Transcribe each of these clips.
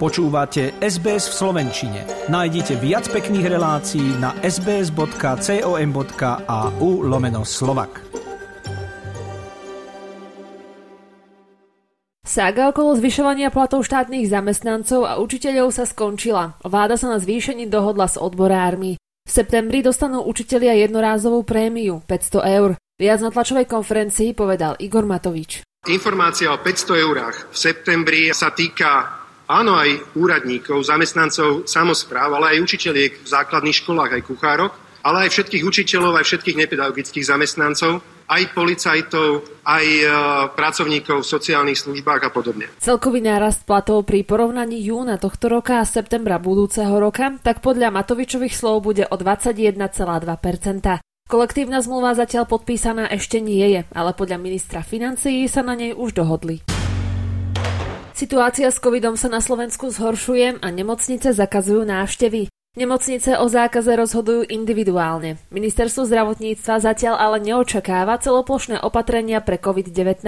Počúvate SBS v Slovenčine. Nájdite viac pekných relácií na sbs.com.au lomeno slovak. Sága okolo zvyšovania platov štátnych zamestnancov a učiteľov sa skončila. Vláda sa na zvýšení dohodla s odborármi. V septembri dostanú učitelia jednorázovú prémiu 500 eur. Viac na tlačovej konferencii povedal Igor Matovič. Informácia o 500 eurách v septembri sa týka áno aj úradníkov, zamestnancov samozpráv, ale aj učiteľiek v základných školách, aj kuchárok, ale aj všetkých učiteľov, aj všetkých nepedagogických zamestnancov, aj policajtov, aj e, pracovníkov v sociálnych službách a podobne. Celkový nárast platov pri porovnaní júna tohto roka a septembra budúceho roka tak podľa Matovičových slov bude o 21,2% Kolektívna zmluva zatiaľ podpísaná ešte nie je, ale podľa ministra financií sa na nej už dohodli. Situácia s covidom sa na Slovensku zhoršuje a nemocnice zakazujú návštevy. Nemocnice o zákaze rozhodujú individuálne. Ministerstvo zdravotníctva zatiaľ ale neočakáva celoplošné opatrenia pre COVID-19.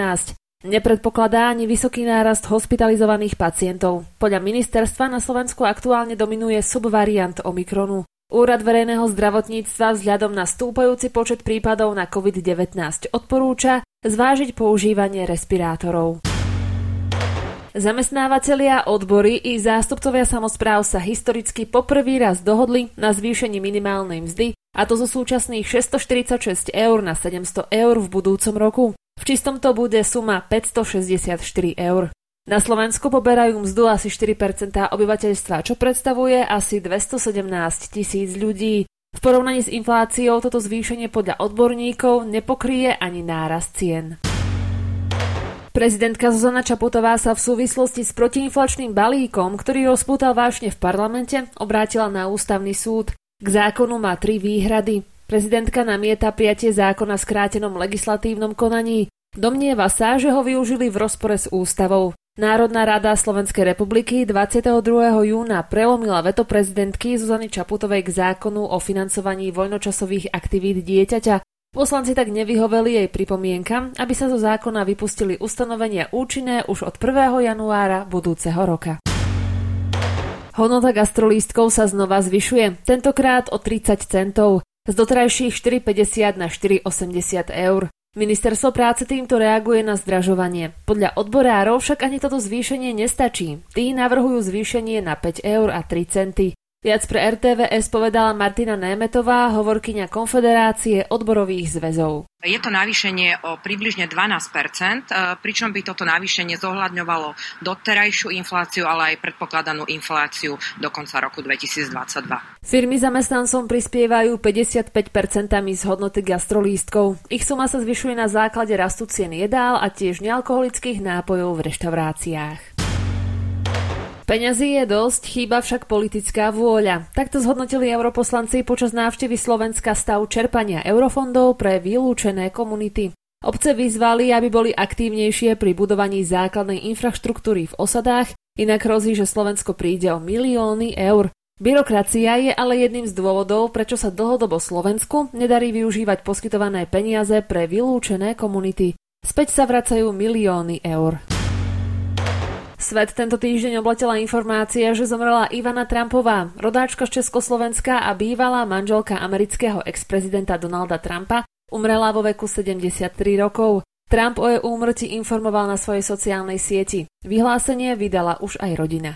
Nepredpokladá ani vysoký nárast hospitalizovaných pacientov. Podľa ministerstva na Slovensku aktuálne dominuje subvariant Omikronu. Úrad verejného zdravotníctva vzhľadom na stúpajúci počet prípadov na COVID-19 odporúča zvážiť používanie respirátorov. Zamestnávateľia, odbory i zástupcovia samozpráv sa historicky poprvý raz dohodli na zvýšení minimálnej mzdy, a to zo súčasných 646 eur na 700 eur v budúcom roku. V čistom to bude suma 564 eur. Na Slovensku poberajú mzdu asi 4% obyvateľstva, čo predstavuje asi 217 tisíc ľudí. V porovnaní s infláciou toto zvýšenie podľa odborníkov nepokrie ani nárast cien. Prezidentka Zuzana Čaputová sa v súvislosti s protiinflačným balíkom, ktorý rozpútal vášne v parlamente, obrátila na ústavný súd. K zákonu má tri výhrady. Prezidentka namieta prijatie zákona v skrátenom legislatívnom konaní. Domnieva sa, že ho využili v rozpore s ústavou. Národná rada Slovenskej republiky 22. júna prelomila veto prezidentky Zuzany Čaputovej k zákonu o financovaní voľnočasových aktivít dieťaťa, Poslanci tak nevyhoveli jej pripomienkam, aby sa zo zákona vypustili ustanovenia účinné už od 1. januára budúceho roka. Hodnota gastrolístkov sa znova zvyšuje, tentokrát o 30 centov, z doterajších 4,50 na 4,80 eur. Ministerstvo práce týmto reaguje na zdražovanie. Podľa odborárov však ani toto zvýšenie nestačí. Tí navrhujú zvýšenie na 5 eur a 3 centy. Viac pre RTVS povedala Martina Németová, hovorkyňa Konfederácie odborových zväzov. Je to navýšenie o približne 12 e, pričom by toto navýšenie zohľadňovalo doterajšiu infláciu, ale aj predpokladanú infláciu do konca roku 2022. Firmy zamestnancom prispievajú 55% z hodnoty gastrolístkov. Ich suma sa zvyšuje na základe rastu cien jedál a tiež nealkoholických nápojov v reštauráciách. Peňazí je dosť, chýba však politická vôľa. Takto zhodnotili europoslanci počas návštevy Slovenska stav čerpania eurofondov pre vylúčené komunity. Obce vyzvali, aby boli aktívnejšie pri budovaní základnej infraštruktúry v osadách, inak hrozí, že Slovensko príde o milióny eur. Byrokracia je ale jedným z dôvodov, prečo sa dlhodobo Slovensku nedarí využívať poskytované peniaze pre vylúčené komunity. Späť sa vracajú milióny eur. Svet tento týždeň obletela informácia, že zomrela Ivana Trumpová, rodáčka z Československa a bývalá manželka amerického ex-prezidenta Donalda Trumpa, umrela vo veku 73 rokov. Trump o jej úmrti informoval na svojej sociálnej sieti. Vyhlásenie vydala už aj rodina.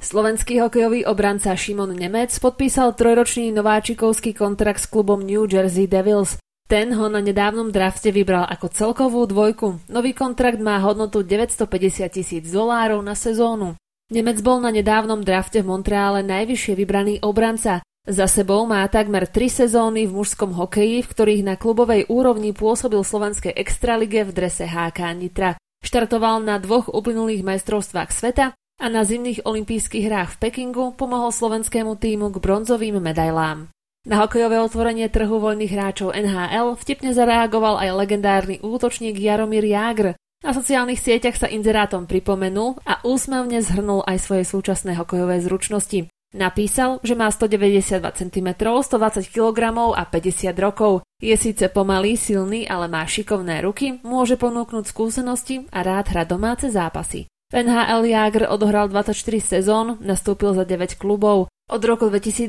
Slovenský hokejový obranca Šimon Nemec podpísal trojročný nováčikovský kontrakt s klubom New Jersey Devils. Ten ho na nedávnom drafte vybral ako celkovú dvojku. Nový kontrakt má hodnotu 950 tisíc dolárov na sezónu. Nemec bol na nedávnom drafte v Montreále najvyššie vybraný obranca. Za sebou má takmer 3 sezóny v mužskom hokeji, v ktorých na klubovej úrovni pôsobil slovenskej extralige v drese HK Nitra. Štartoval na dvoch uplynulých majstrovstvách sveta a na zimných olympijských hrách v Pekingu pomohol slovenskému týmu k bronzovým medailám. Na hokejové otvorenie trhu voľných hráčov NHL vtipne zareagoval aj legendárny útočník Jaromír Jágr. Na sociálnych sieťach sa inzerátom pripomenul a úsmevne zhrnul aj svoje súčasné hokejové zručnosti. Napísal, že má 192 cm, 120 kg a 50 rokov. Je síce pomalý, silný, ale má šikovné ruky, môže ponúknuť skúsenosti a rád hra domáce zápasy. V NHL Jager odohral 24 sezón, nastúpil za 9 klubov. Od roku 2011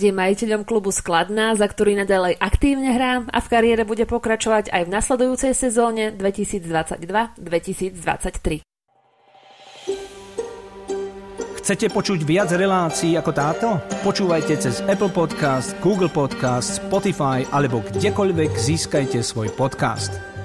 je majiteľom klubu Skladná, za ktorý nadalej aktívne hrá a v kariére bude pokračovať aj v nasledujúcej sezóne 2022-2023. Chcete počuť viac relácií ako táto? Počúvajte cez Apple Podcast, Google Podcast, Spotify alebo kdekoľvek získajte svoj podcast.